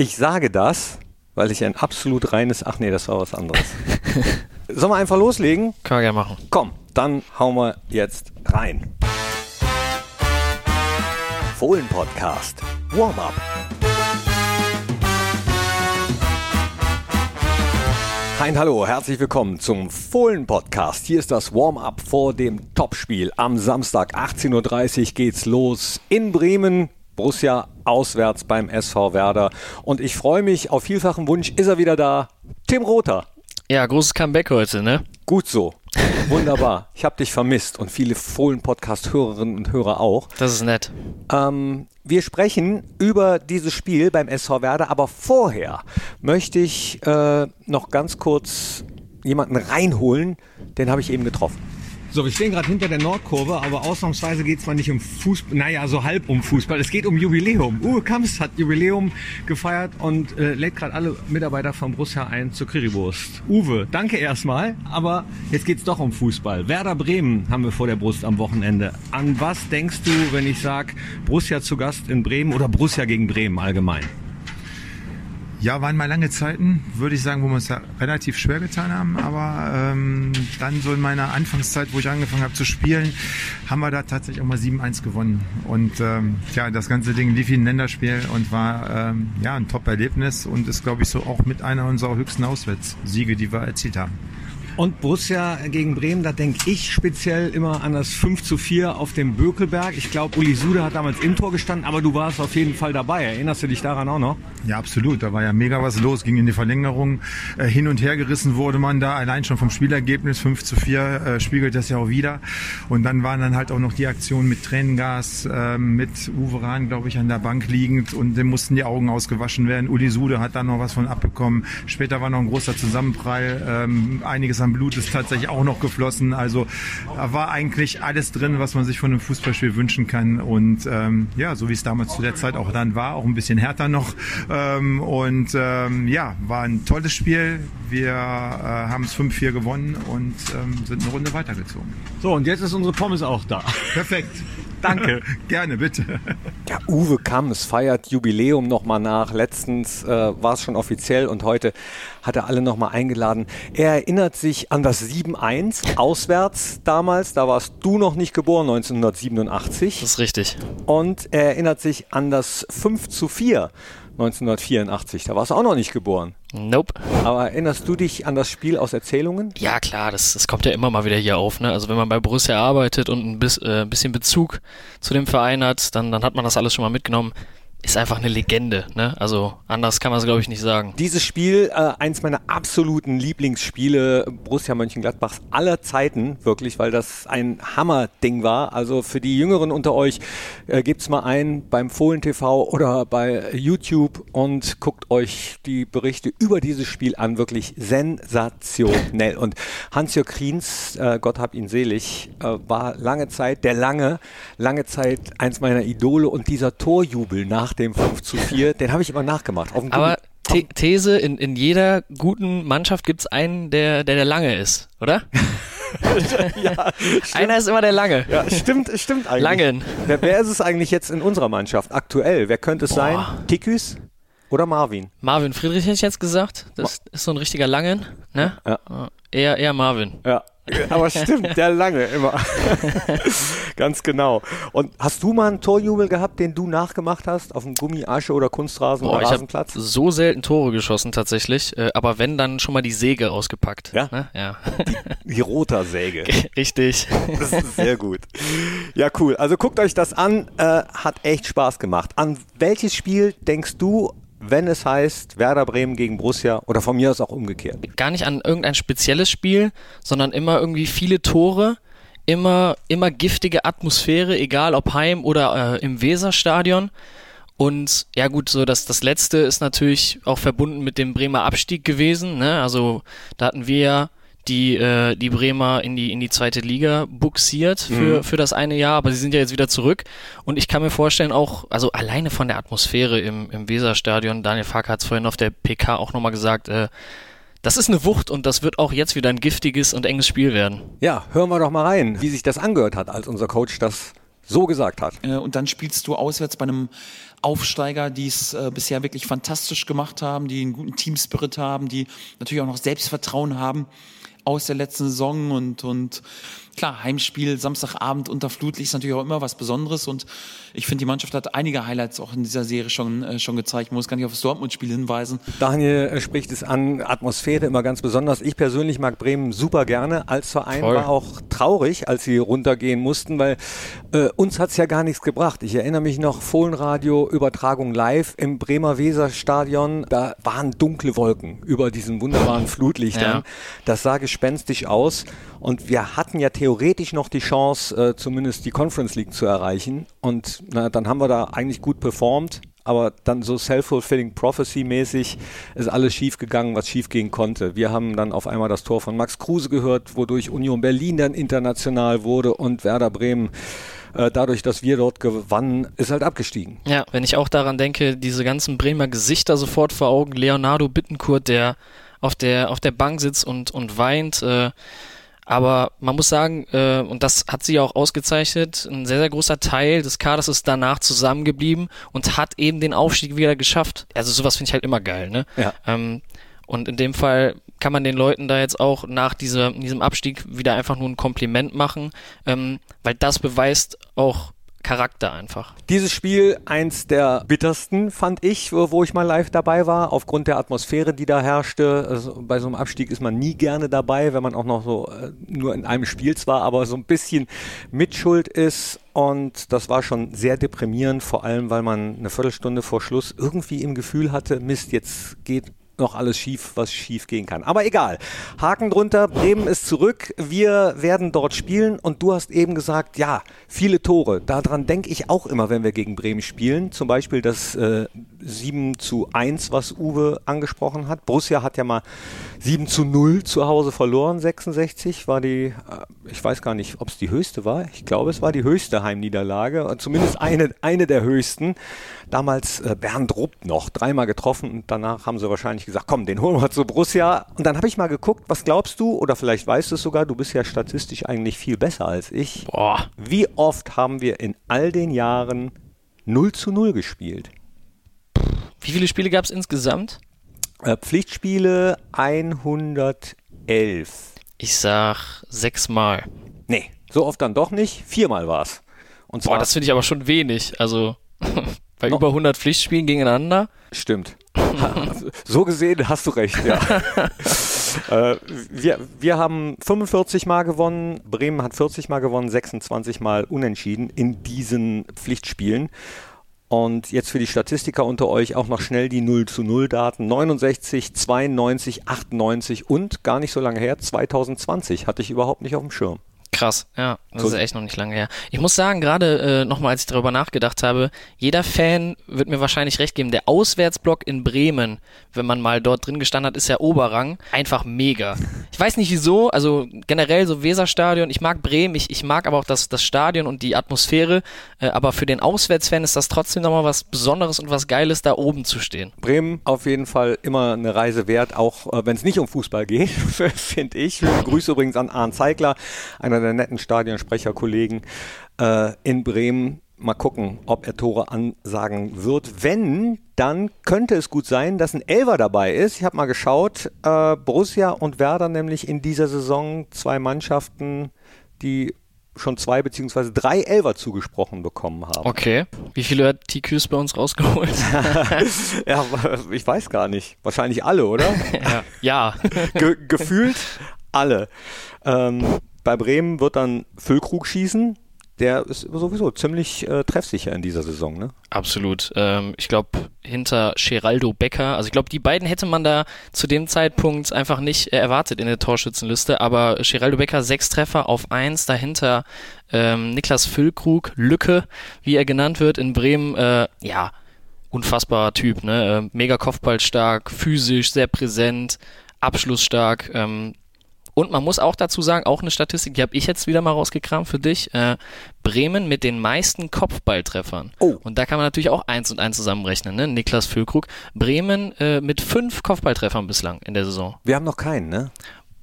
Ich sage das, weil ich ein absolut reines. Ach nee, das war was anderes. Sollen wir einfach loslegen? Können wir gerne machen. Komm, dann hauen wir jetzt rein. Fohlen Podcast. Warm-up. Hein, hallo, herzlich willkommen zum Fohlen Podcast. Hier ist das Warm-up vor dem Topspiel. Am Samstag 18.30 Uhr geht's los in Bremen. Borussia auswärts beim SV Werder. Und ich freue mich, auf vielfachen Wunsch ist er wieder da. Tim Rother. Ja, großes Comeback heute, ne? Gut so. Wunderbar. Ich habe dich vermisst und viele Fohlen-Podcast-Hörerinnen und Hörer auch. Das ist nett. Ähm, wir sprechen über dieses Spiel beim SV Werder, aber vorher möchte ich äh, noch ganz kurz jemanden reinholen, den habe ich eben getroffen. So, wir stehen gerade hinter der Nordkurve, aber ausnahmsweise geht es mal nicht um Fußball, naja, so halb um Fußball. Es geht um Jubiläum. Uwe Kamps hat Jubiläum gefeiert und äh, lädt gerade alle Mitarbeiter von Borussia ein zur Currywurst. Uwe, danke erstmal, aber jetzt geht's doch um Fußball. Werder Bremen haben wir vor der Brust am Wochenende. An was denkst du, wenn ich sage Borussia zu Gast in Bremen oder Borussia gegen Bremen allgemein? Ja, waren mal lange Zeiten, würde ich sagen, wo wir es ja relativ schwer getan haben. Aber ähm, dann so in meiner Anfangszeit, wo ich angefangen habe zu spielen, haben wir da tatsächlich auch mal 7-1 gewonnen. Und ähm, ja, das ganze Ding lief wie ein Länderspiel und war ähm, ja ein Top-Erlebnis und ist, glaube ich, so auch mit einer unserer höchsten Auswärtssiege, die wir erzielt haben. Und Borussia gegen Bremen, da denke ich speziell immer an das 5 zu 4 auf dem Bökelberg. Ich glaube, Uli Sude hat damals im Tor gestanden, aber du warst auf jeden Fall dabei. Erinnerst du dich daran auch noch? Ja, absolut. Da war ja mega was los, ging in die Verlängerung. Äh, hin und her gerissen wurde man da, allein schon vom Spielergebnis 5 zu 4 äh, spiegelt das ja auch wieder. Und dann waren dann halt auch noch die Aktionen mit Tränengas, äh, mit Uwe Rahn, glaube ich, an der Bank liegend und dem mussten die Augen ausgewaschen werden. Uli Sude hat da noch was von abbekommen. Später war noch ein großer Zusammenprall, ähm, einiges an an Blut ist tatsächlich auch noch geflossen. Also da war eigentlich alles drin, was man sich von einem Fußballspiel wünschen kann. Und ähm, ja, so wie es damals zu der Zeit auch dann war, auch ein bisschen härter noch. Ähm, und ähm, ja, war ein tolles Spiel. Wir äh, haben es 5-4 gewonnen und ähm, sind eine Runde weitergezogen. So, und jetzt ist unsere Pommes auch da. Perfekt. Danke. Gerne, bitte. Ja, Uwe Kamms feiert Jubiläum nochmal nach. Letztens äh, war es schon offiziell und heute hat er alle nochmal eingeladen. Er erinnert sich an das 7-1 auswärts damals. Da warst du noch nicht geboren, 1987. Das ist richtig. Und er erinnert sich an das 5 zu 4 1984. Da warst du auch noch nicht geboren. Nope. Aber erinnerst du dich an das Spiel aus Erzählungen? Ja, klar, das, das kommt ja immer mal wieder hier auf. Ne? Also wenn man bei Borussia arbeitet und ein bis, äh, bisschen Bezug zu dem Verein hat, dann, dann hat man das alles schon mal mitgenommen ist einfach eine Legende. Ne? Also anders kann man es, glaube ich, nicht sagen. Dieses Spiel, äh, eins meiner absoluten Lieblingsspiele Borussia Mönchengladbachs aller Zeiten, wirklich, weil das ein Hammerding war. Also für die Jüngeren unter euch, äh, gebt's mal ein beim Fohlen TV oder bei YouTube und guckt euch die Berichte über dieses Spiel an. Wirklich sensationell. Und Hans-Jörg Kriens, äh, Gott hab ihn selig, äh, war lange Zeit, der lange, lange Zeit eins meiner Idole und dieser Torjubel nach nach dem 5 zu 4, den habe ich immer nachgemacht. Aber The These, in, in jeder guten Mannschaft gibt es einen, der, der der Lange ist, oder? ja, Einer ist immer der Lange. Ja, stimmt, stimmt eigentlich. Langen. Wer, wer, ist es eigentlich jetzt in unserer Mannschaft aktuell? Wer könnte es Boah. sein? Tiküs oder Marvin? Marvin Friedrich hätte ich jetzt gesagt. Das Ma ist so ein richtiger Langen. Ne? Ja. Eher, eher Marvin. Ja. Aber stimmt, der lange immer. Ganz genau. Und hast du mal einen Torjubel gehabt, den du nachgemacht hast auf dem Gummi, Asche oder Kunstrasen Boah, oder Rasenplatz? Ich so selten Tore geschossen tatsächlich, äh, aber wenn dann schon mal die Säge ausgepackt. Ja, ne? ja. Die, die roter Säge. Richtig. Das ist sehr gut. Ja, cool. Also guckt euch das an. Äh, hat echt Spaß gemacht. An welches Spiel denkst du wenn es heißt Werder Bremen gegen Borussia oder von mir aus auch umgekehrt? Gar nicht an irgendein spezielles Spiel, sondern immer irgendwie viele Tore, immer, immer giftige Atmosphäre, egal ob heim oder äh, im Weserstadion. Und ja gut, so das, das letzte ist natürlich auch verbunden mit dem Bremer Abstieg gewesen. Ne? Also da hatten wir ja die, äh, die Bremer in die, in die zweite Liga buxiert für, mhm. für das eine Jahr, aber sie sind ja jetzt wieder zurück. Und ich kann mir vorstellen, auch, also alleine von der Atmosphäre im, im Weserstadion, Daniel Fark hat es vorhin auf der PK auch nochmal gesagt, äh, das ist eine Wucht und das wird auch jetzt wieder ein giftiges und enges Spiel werden. Ja, hören wir doch mal rein, wie sich das angehört hat, als unser Coach das so gesagt hat. Äh, und dann spielst du auswärts bei einem Aufsteiger, die es äh, bisher wirklich fantastisch gemacht haben, die einen guten Teamspirit haben, die natürlich auch noch Selbstvertrauen haben aus der letzten Saison und, und klar, Heimspiel Samstagabend unter Flutlicht ist natürlich auch immer was Besonderes und ich finde, die Mannschaft hat einige Highlights auch in dieser Serie schon, äh, schon gezeigt. Man muss gar nicht auf das Dortmund-Spiel hinweisen. Daniel äh, spricht es an, Atmosphäre immer ganz besonders. Ich persönlich mag Bremen super gerne. Als Verein Voll. war auch traurig, als sie runtergehen mussten, weil äh, uns hat es ja gar nichts gebracht. Ich erinnere mich noch, Fohlenradio, Übertragung live im Bremer Weserstadion. Da waren dunkle Wolken über diesen wunderbaren Flutlichtern. Ja. Das sah gespenstisch aus. Und wir hatten ja theoretisch noch die Chance, äh, zumindest die Conference League zu erreichen. Und na, dann haben wir da eigentlich gut performt. Aber dann so self-fulfilling prophecy mäßig ist alles schief gegangen, was schief gehen konnte. Wir haben dann auf einmal das Tor von Max Kruse gehört, wodurch Union Berlin dann international wurde und Werder Bremen äh, dadurch, dass wir dort gewannen, ist halt abgestiegen. Ja, wenn ich auch daran denke, diese ganzen Bremer Gesichter sofort vor Augen, Leonardo Bittenkurt, der auf der, auf der Bank sitzt und, und weint, äh, aber man muss sagen, äh, und das hat sie auch ausgezeichnet, ein sehr, sehr großer Teil des Kaders ist danach zusammengeblieben und hat eben den Aufstieg wieder geschafft. Also sowas finde ich halt immer geil, ne? Ja. Ähm, und in dem Fall kann man den Leuten da jetzt auch nach dieser, diesem Abstieg wieder einfach nur ein Kompliment machen, ähm, weil das beweist auch Charakter einfach. Dieses Spiel eins der bittersten, fand ich, wo, ich mal live dabei war, aufgrund der Atmosphäre, die da herrschte. Also bei so einem Abstieg ist man nie gerne dabei, wenn man auch noch so äh, nur in einem Spiel zwar, aber so ein bisschen Mitschuld ist. Und das war schon sehr deprimierend, vor allem weil man eine Viertelstunde vor Schluss irgendwie im Gefühl hatte, Mist, jetzt geht noch alles schief, was schief gehen kann. Aber egal. Haken drunter, Bremen ist zurück. Wir werden dort spielen und du hast eben gesagt, ja, viele Tore. Daran denke ich auch immer, wenn wir gegen Bremen spielen. Zum Beispiel das äh, 7 zu 1, was Uwe angesprochen hat. Borussia hat ja mal 7 zu 0 zu Hause verloren, 66 war die, äh, ich weiß gar nicht, ob es die höchste war. Ich glaube, es war die höchste Heimniederlage, zumindest eine, eine der höchsten. Damals äh, Bernd Rupp noch, dreimal getroffen und danach haben sie wahrscheinlich gesagt, komm, den holen wir zu Borussia. Und dann habe ich mal geguckt, was glaubst du, oder vielleicht weißt du es sogar, du bist ja statistisch eigentlich viel besser als ich. Boah. Wie oft haben wir in all den Jahren 0 zu 0 gespielt? Wie viele Spiele gab es insgesamt? Äh, Pflichtspiele 111. Ich sag sechsmal. Nee, so oft dann doch nicht. Viermal war es. Boah, das finde ich aber schon wenig. Also bei über 100 Pflichtspielen gegeneinander. Stimmt. so gesehen hast du recht, ja. äh, wir, wir haben 45 Mal gewonnen, Bremen hat 40 Mal gewonnen, 26 Mal unentschieden in diesen Pflichtspielen. Und jetzt für die Statistiker unter euch auch noch schnell die 0 zu 0 Daten. 69, 92, 98 und gar nicht so lange her, 2020 hatte ich überhaupt nicht auf dem Schirm. Krass, ja, das so. ist echt noch nicht lange her. Ich muss sagen, gerade äh, nochmal, als ich darüber nachgedacht habe, jeder Fan wird mir wahrscheinlich recht geben, der Auswärtsblock in Bremen, wenn man mal dort drin gestanden hat, ist ja Oberrang, einfach mega. Ich weiß nicht wieso, also generell so Weserstadion, ich mag Bremen, ich, ich mag aber auch das, das Stadion und die Atmosphäre, äh, aber für den Auswärtsfan ist das trotzdem nochmal was Besonderes und was Geiles, da oben zu stehen. Bremen auf jeden Fall immer eine Reise wert, auch äh, wenn es nicht um Fußball geht, finde ich. Grüße übrigens an Arne Zeigler, einer der der netten Stadionsprecherkollegen äh, in Bremen. Mal gucken, ob er Tore ansagen wird. Wenn, dann könnte es gut sein, dass ein Elver dabei ist. Ich habe mal geschaut. Äh, Borussia und Werder nämlich in dieser Saison zwei Mannschaften, die schon zwei beziehungsweise drei Elver zugesprochen bekommen haben. Okay. Wie viele hat TQs bei uns rausgeholt? ja, ich weiß gar nicht. Wahrscheinlich alle, oder? ja. ja. Ge gefühlt alle. Ähm, bei Bremen wird dann Füllkrug schießen. Der ist sowieso ziemlich äh, treffsicher in dieser Saison, ne? Absolut. Ähm, ich glaube, hinter Geraldo Becker, also ich glaube, die beiden hätte man da zu dem Zeitpunkt einfach nicht äh, erwartet in der Torschützenliste, aber Geraldo Becker sechs Treffer auf eins, dahinter ähm, Niklas Füllkrug, Lücke, wie er genannt wird, in Bremen, äh, ja, unfassbarer Typ, ne? Äh, mega Kopfballstark, physisch, sehr präsent, abschlussstark. Ähm, und man muss auch dazu sagen, auch eine Statistik, die habe ich jetzt wieder mal rausgekramt für dich. Äh, Bremen mit den meisten Kopfballtreffern. Oh. Und da kann man natürlich auch eins und eins zusammenrechnen, ne? Niklas Füllkrug. Bremen äh, mit fünf Kopfballtreffern bislang in der Saison. Wir haben noch keinen, ne?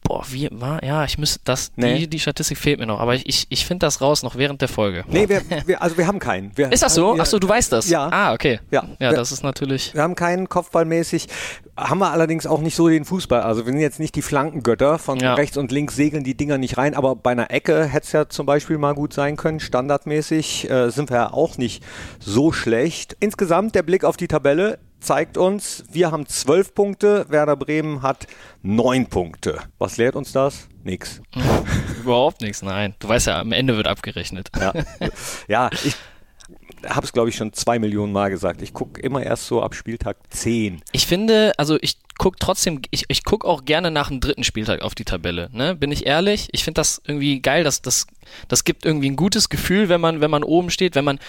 Boah, wie war, ja, ich müsste das, Nee. die, die Statistik fehlt mir noch, aber ich, ich, ich finde das raus noch während der Folge. Nee, wir, wir, also wir haben keinen. Wir, Ist das so? Wir, Achso, du weißt das? Ja. Ah, okay. Ja. Ja, Wir- das ist natürlich. Wir haben keinen Kopfballmäßig. Haben wir allerdings auch nicht so den Fußball. Also wir sind jetzt nicht die Flankengötter. Von Ja. rechts und links segeln die Dinger nicht rein. Aber bei einer Ecke hätte es ja zum Beispiel mal gut sein können. Standardmäßig äh, sind wir ja auch nicht so schlecht. Insgesamt der Blick auf die Tabelle zeigt uns, wir haben zwölf Punkte, Werder Bremen hat neun Punkte. Was lehrt uns das? Nix. Überhaupt nichts, nein. Du weißt ja, am Ende wird abgerechnet. Ja, ja ich habe es, glaube ich, schon zwei Millionen Mal gesagt. Ich gucke immer erst so ab Spieltag 10. Ich finde, also ich gucke trotzdem, ich, ich gucke auch gerne nach dem dritten Spieltag auf die Tabelle, ne? Bin ich ehrlich? Ich finde das irgendwie geil, dass das, das gibt irgendwie ein gutes Gefühl, wenn man, wenn man oben steht, wenn man,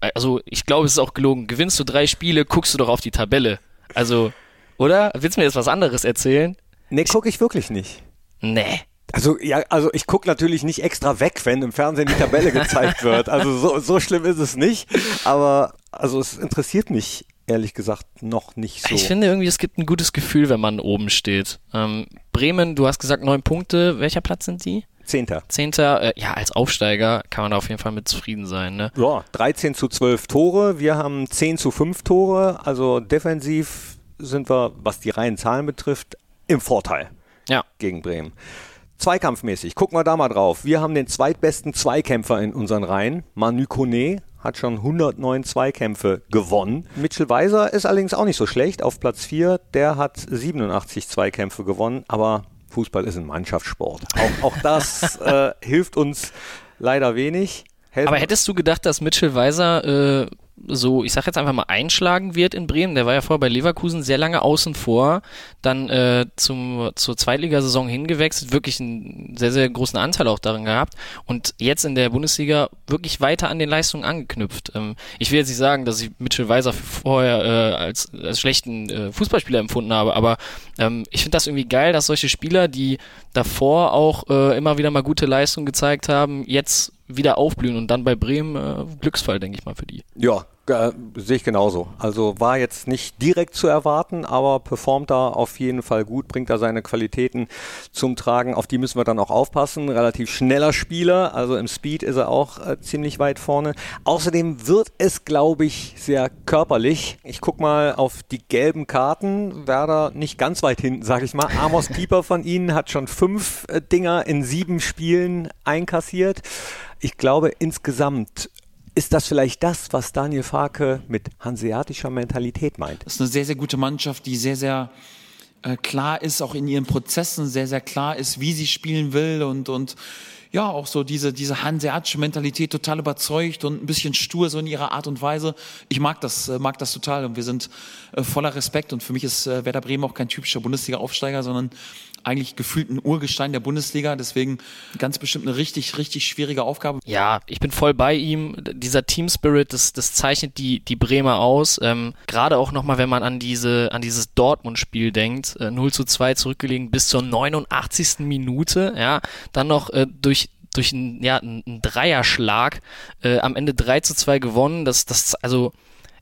also ich glaube, es ist auch gelogen, gewinnst du drei Spiele, guckst du doch auf die Tabelle. Also, oder? Willst du mir jetzt was anderes erzählen? Nee, gucke ich wirklich nicht. Nee. Also ja, also ich gucke natürlich nicht extra weg, wenn im Fernsehen die Tabelle gezeigt wird. Also so, so schlimm ist es nicht. Aber also es interessiert mich ehrlich gesagt noch nicht so. Ich finde irgendwie, es gibt ein gutes Gefühl, wenn man oben steht. Ähm, Bremen, du hast gesagt neun Punkte. Welcher Platz sind die? Zehnter. Zehnter. Äh, ja, als Aufsteiger kann man da auf jeden Fall mit zufrieden sein. Ne? Ja, 13 zu 12 Tore. Wir haben 10 zu 5 Tore. Also defensiv sind wir, was die reinen Zahlen betrifft, im Vorteil Ja. gegen Bremen. Zweikampfmäßig, gucken wir da mal drauf. Wir haben den zweitbesten Zweikämpfer in unseren Reihen. Manu Kone hat schon 109 Zweikämpfe gewonnen. Mitchell Weiser ist allerdings auch nicht so schlecht. Auf Platz 4, der hat 87 Zweikämpfe gewonnen. Aber Fußball ist ein Mannschaftssport. Auch, auch das äh, hilft uns leider wenig. Helfen Aber hättest du gedacht, dass Mitchell Weiser äh, so, ich sag jetzt einfach mal, einschlagen wird in Bremen? Der war ja vorher bei Leverkusen sehr lange außen vor, dann äh, zum, zur Zweitligasaison hingewechselt, wirklich einen sehr, sehr großen Anteil auch darin gehabt und jetzt in der Bundesliga wirklich weiter an den Leistungen angeknüpft. Ähm, ich will jetzt nicht sagen, dass ich Mitchell Weiser vorher äh, als, als schlechten äh, Fußballspieler empfunden habe, aber ähm, ich finde das irgendwie geil, dass solche Spieler, die davor auch äh, immer wieder mal gute Leistungen gezeigt haben, jetzt wieder aufblühen und dann bei Bremen äh, Glücksfall, denke ich mal, für die. Ja, äh, sehe ich genauso. Also war jetzt nicht direkt zu erwarten, aber performt da auf jeden Fall gut, bringt da seine Qualitäten zum Tragen. Auf die müssen wir dann auch aufpassen. Relativ schneller Spieler, also im Speed ist er auch äh, ziemlich weit vorne. Außerdem wird es, glaube ich, sehr körperlich. Ich guck mal auf die gelben Karten. Werder nicht ganz weit hinten, sage ich mal. Amos Pieper von Ihnen hat schon fünf äh, Dinger in sieben Spielen einkassiert. Ich glaube, insgesamt ist das vielleicht das, was Daniel Farke mit hanseatischer Mentalität meint? Das ist eine sehr, sehr gute Mannschaft, die sehr, sehr äh, klar ist, auch in ihren Prozessen, sehr, sehr klar ist, wie sie spielen will und, und ja, auch so diese, diese hanseatische Mentalität total überzeugt und ein bisschen stur so in ihrer Art und Weise. Ich mag das, äh, mag das total und wir sind äh, voller Respekt und für mich ist äh, Werder Bremen auch kein typischer Bundesliga-Aufsteiger, sondern eigentlich gefühlt ein Urgestein der Bundesliga, deswegen ganz bestimmt eine richtig, richtig schwierige Aufgabe. Ja, ich bin voll bei ihm. Dieser Team Spirit, das, das zeichnet die, die Bremer aus. Ähm, Gerade auch nochmal, wenn man an diese, an dieses Dortmund-Spiel denkt, äh, 0 zu 2 zurückgelegen bis zur 89. Minute, ja, dann noch äh, durch durch einen, ja, einen Dreierschlag äh, am Ende 3 zu 2 gewonnen. Das, das, also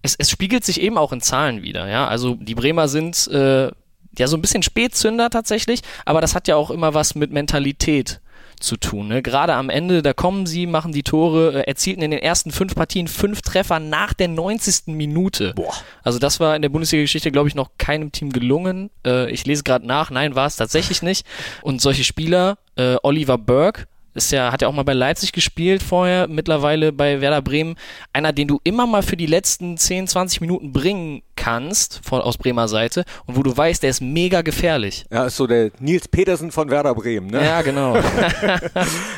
es, es spiegelt sich eben auch in Zahlen wieder, ja. Also die Bremer sind äh, ja so ein bisschen Spätzünder tatsächlich, aber das hat ja auch immer was mit Mentalität zu tun. Ne? Gerade am Ende, da kommen sie, machen die Tore, äh, erzielten in den ersten fünf Partien fünf Treffer nach der 90. Minute. Boah. Also das war in der Bundesliga-Geschichte, glaube ich, noch keinem Team gelungen. Äh, ich lese gerade nach, nein, war es tatsächlich nicht. Und solche Spieler, äh, Oliver Burke, ist ja, hat ja auch mal bei Leipzig gespielt vorher, mittlerweile bei Werder Bremen. Einer, den du immer mal für die letzten 10, 20 Minuten bringen kannst, von, aus Bremer Seite, und wo du weißt, der ist mega gefährlich. Ja, ist so der Nils Petersen von Werder Bremen, ne? Ja, genau.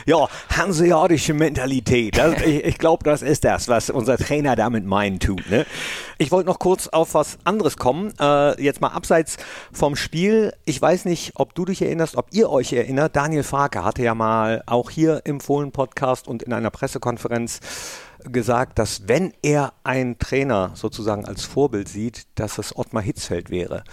Ja, hanseatische Mentalität. Das, ich ich glaube, das ist das, was unser Trainer damit meinen tut. Ne? Ich wollte noch kurz auf was anderes kommen. Äh, jetzt mal abseits vom Spiel. Ich weiß nicht, ob du dich erinnerst, ob ihr euch erinnert. Daniel Farke hatte ja mal auch hier im Fohlen-Podcast und in einer Pressekonferenz gesagt, dass wenn er einen Trainer sozusagen als Vorbild sieht, dass es Ottmar Hitzfeld wäre.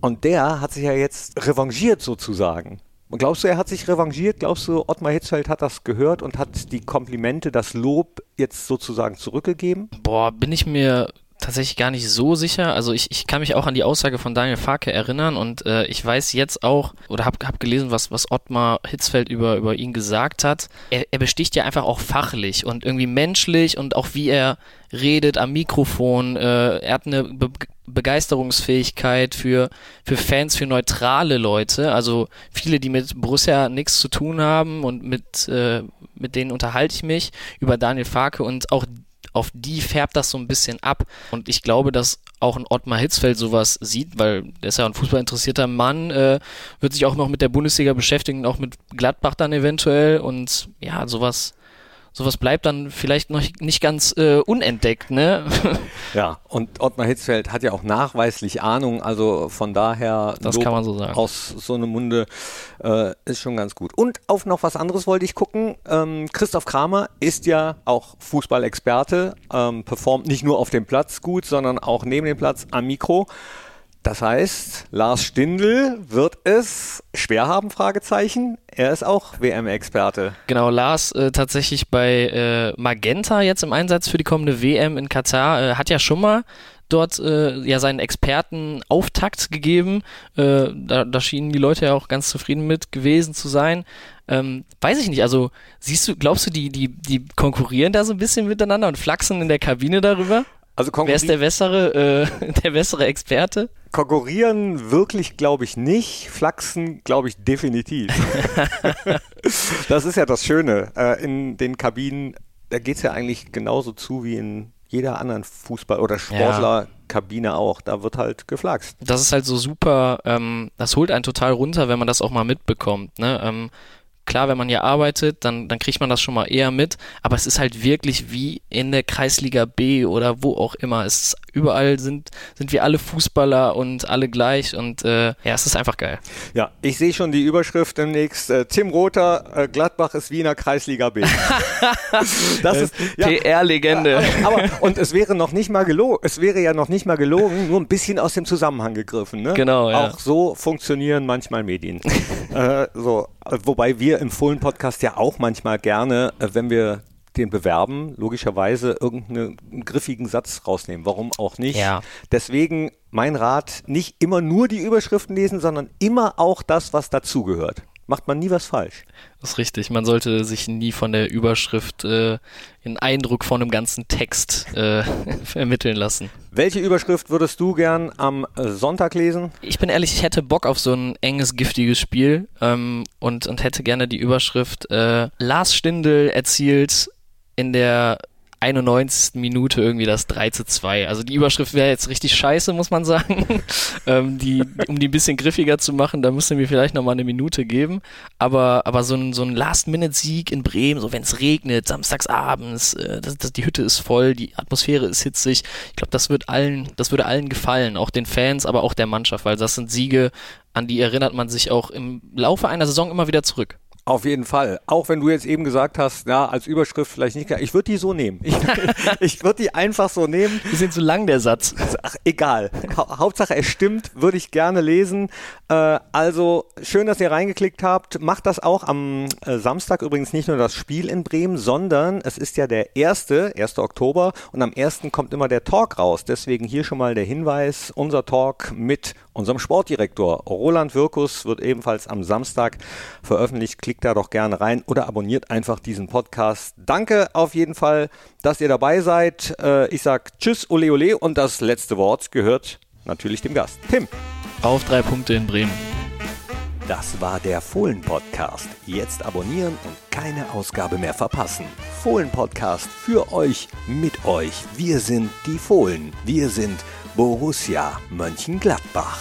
Und der hat sich ja jetzt revanchiert sozusagen. Glaubst du, er hat sich revanchiert? Glaubst du, Ottmar Hitzfeld hat das gehört und hat die Komplimente, das Lob jetzt sozusagen zurückgegeben? Boah, bin ich mir tatsächlich gar nicht so sicher. Also ich, ich kann mich auch an die Aussage von Daniel Farke erinnern und äh, ich weiß jetzt auch oder habe hab gelesen, was, was Ottmar Hitzfeld über, über ihn gesagt hat. Er, er besticht ja einfach auch fachlich und irgendwie menschlich und auch wie er redet am Mikrofon. Äh, er hat eine Be Begeisterungsfähigkeit für, für Fans, für neutrale Leute. Also viele, die mit Borussia nichts zu tun haben und mit, äh, mit denen unterhalte ich mich über Daniel Farke und auch auf die färbt das so ein bisschen ab. Und ich glaube, dass auch ein Ottmar Hitzfeld sowas sieht, weil der ist ja ein fußballinteressierter Mann, äh, wird sich auch noch mit der Bundesliga beschäftigen, auch mit Gladbach dann eventuell und ja, sowas sowas bleibt dann vielleicht noch nicht ganz äh, unentdeckt, ne? ja, und Ottmar Hitzfeld hat ja auch nachweislich Ahnung, also von daher das kann man so sagen. aus so einem Munde äh, ist schon ganz gut. Und auf noch was anderes wollte ich gucken. Ähm, Christoph Kramer ist ja auch Fußballexperte, ähm, performt nicht nur auf dem Platz gut, sondern auch neben dem Platz am Mikro. Das heißt, Lars Stindl wird es schwer haben, Fragezeichen. Er ist auch WM-Experte. Genau, Lars äh, tatsächlich bei äh, Magenta jetzt im Einsatz für die kommende WM in Katar. Äh, hat ja schon mal dort äh, ja seinen Experten Auftakt gegeben. Äh, da, da schienen die Leute ja auch ganz zufrieden mit gewesen zu sein. Ähm, weiß ich nicht, also siehst du, glaubst du, die, die, die konkurrieren da so ein bisschen miteinander und flachsen in der Kabine darüber? Also Wer ist der bessere, äh, der bessere Experte? Konkurrieren wirklich, glaube ich, nicht. Flachsen, glaube ich, definitiv. das ist ja das Schöne. Äh, in den Kabinen, da geht es ja eigentlich genauso zu wie in jeder anderen Fußball- oder Sportlerkabine ja. auch. Da wird halt geflaxt. Das ist halt so super, ähm, das holt einen total runter, wenn man das auch mal mitbekommt. Ne? Ähm, Klar, wenn man hier arbeitet, dann, dann kriegt man das schon mal eher mit, aber es ist halt wirklich wie in der Kreisliga B oder wo auch immer. Es ist, überall sind, sind wir alle Fußballer und alle gleich und äh, ja, es ist einfach geil. Ja, ich sehe schon die Überschrift demnächst. Äh, Tim Rother, äh, Gladbach ist Wiener Kreisliga B. das ist ja, PR-Legende. Aber, aber, und es wäre noch nicht mal gelogen, es wäre ja noch nicht mal gelogen, nur ein bisschen aus dem Zusammenhang gegriffen. Ne? Genau, ja. Auch so funktionieren manchmal Medien. Äh, so, wobei wir im Fohlen-Podcast ja auch manchmal gerne, äh, wenn wir den bewerben, logischerweise irgendeinen griffigen Satz rausnehmen. Warum auch nicht? Ja. Deswegen mein Rat, nicht immer nur die Überschriften lesen, sondern immer auch das, was dazugehört macht man nie was falsch. Das ist richtig. Man sollte sich nie von der Überschrift äh, einen Eindruck von einem ganzen Text äh, vermitteln lassen. Welche Überschrift würdest du gern am Sonntag lesen? Ich bin ehrlich, ich hätte Bock auf so ein enges, giftiges Spiel ähm, und, und hätte gerne die Überschrift äh, Lars Stindl erzielt in der 91. Minute irgendwie das 3 zu 2. Also die Überschrift wäre jetzt richtig scheiße, muss man sagen. ähm, die, um die ein bisschen griffiger zu machen, da müssen wir vielleicht nochmal eine Minute geben. Aber, aber so ein, so ein Last-Minute-Sieg in Bremen, so wenn es regnet, samstagsabends, äh, das, das, die Hütte ist voll, die Atmosphäre ist hitzig. Ich glaube, das wird allen, das würde allen gefallen, auch den Fans, aber auch der Mannschaft, weil das sind Siege, an die erinnert man sich auch im Laufe einer Saison immer wieder zurück. Auf jeden Fall. Auch wenn du jetzt eben gesagt hast, ja, als Überschrift vielleicht nicht. Ich würde die so nehmen. Ich, ich würde die einfach so nehmen. Die sind zu lang, der Satz. Ach, egal. Ha Hauptsache, es stimmt, würde ich gerne lesen. Äh, also, schön, dass ihr reingeklickt habt. Macht das auch am äh, Samstag übrigens nicht nur das Spiel in Bremen, sondern es ist ja der erste, 1. Oktober und am 1. kommt immer der Talk raus. Deswegen hier schon mal der Hinweis, unser Talk mit unserem Sportdirektor Roland Wirkus wird ebenfalls am Samstag veröffentlicht. Klickt da doch gerne rein oder abonniert einfach diesen Podcast. Danke auf jeden Fall, dass ihr dabei seid. Äh, ich sag Tschüss, ole ole und das letzte Wort gehört natürlich dem Gast. Tim. Auf drei Punkte in Bremen. Das war der Fohlen-Podcast. Jetzt abonnieren und keine Ausgabe mehr verpassen. Fohlen-Podcast für euch, mit euch. Wir sind die Fohlen. Wir sind Borussia Mönchengladbach.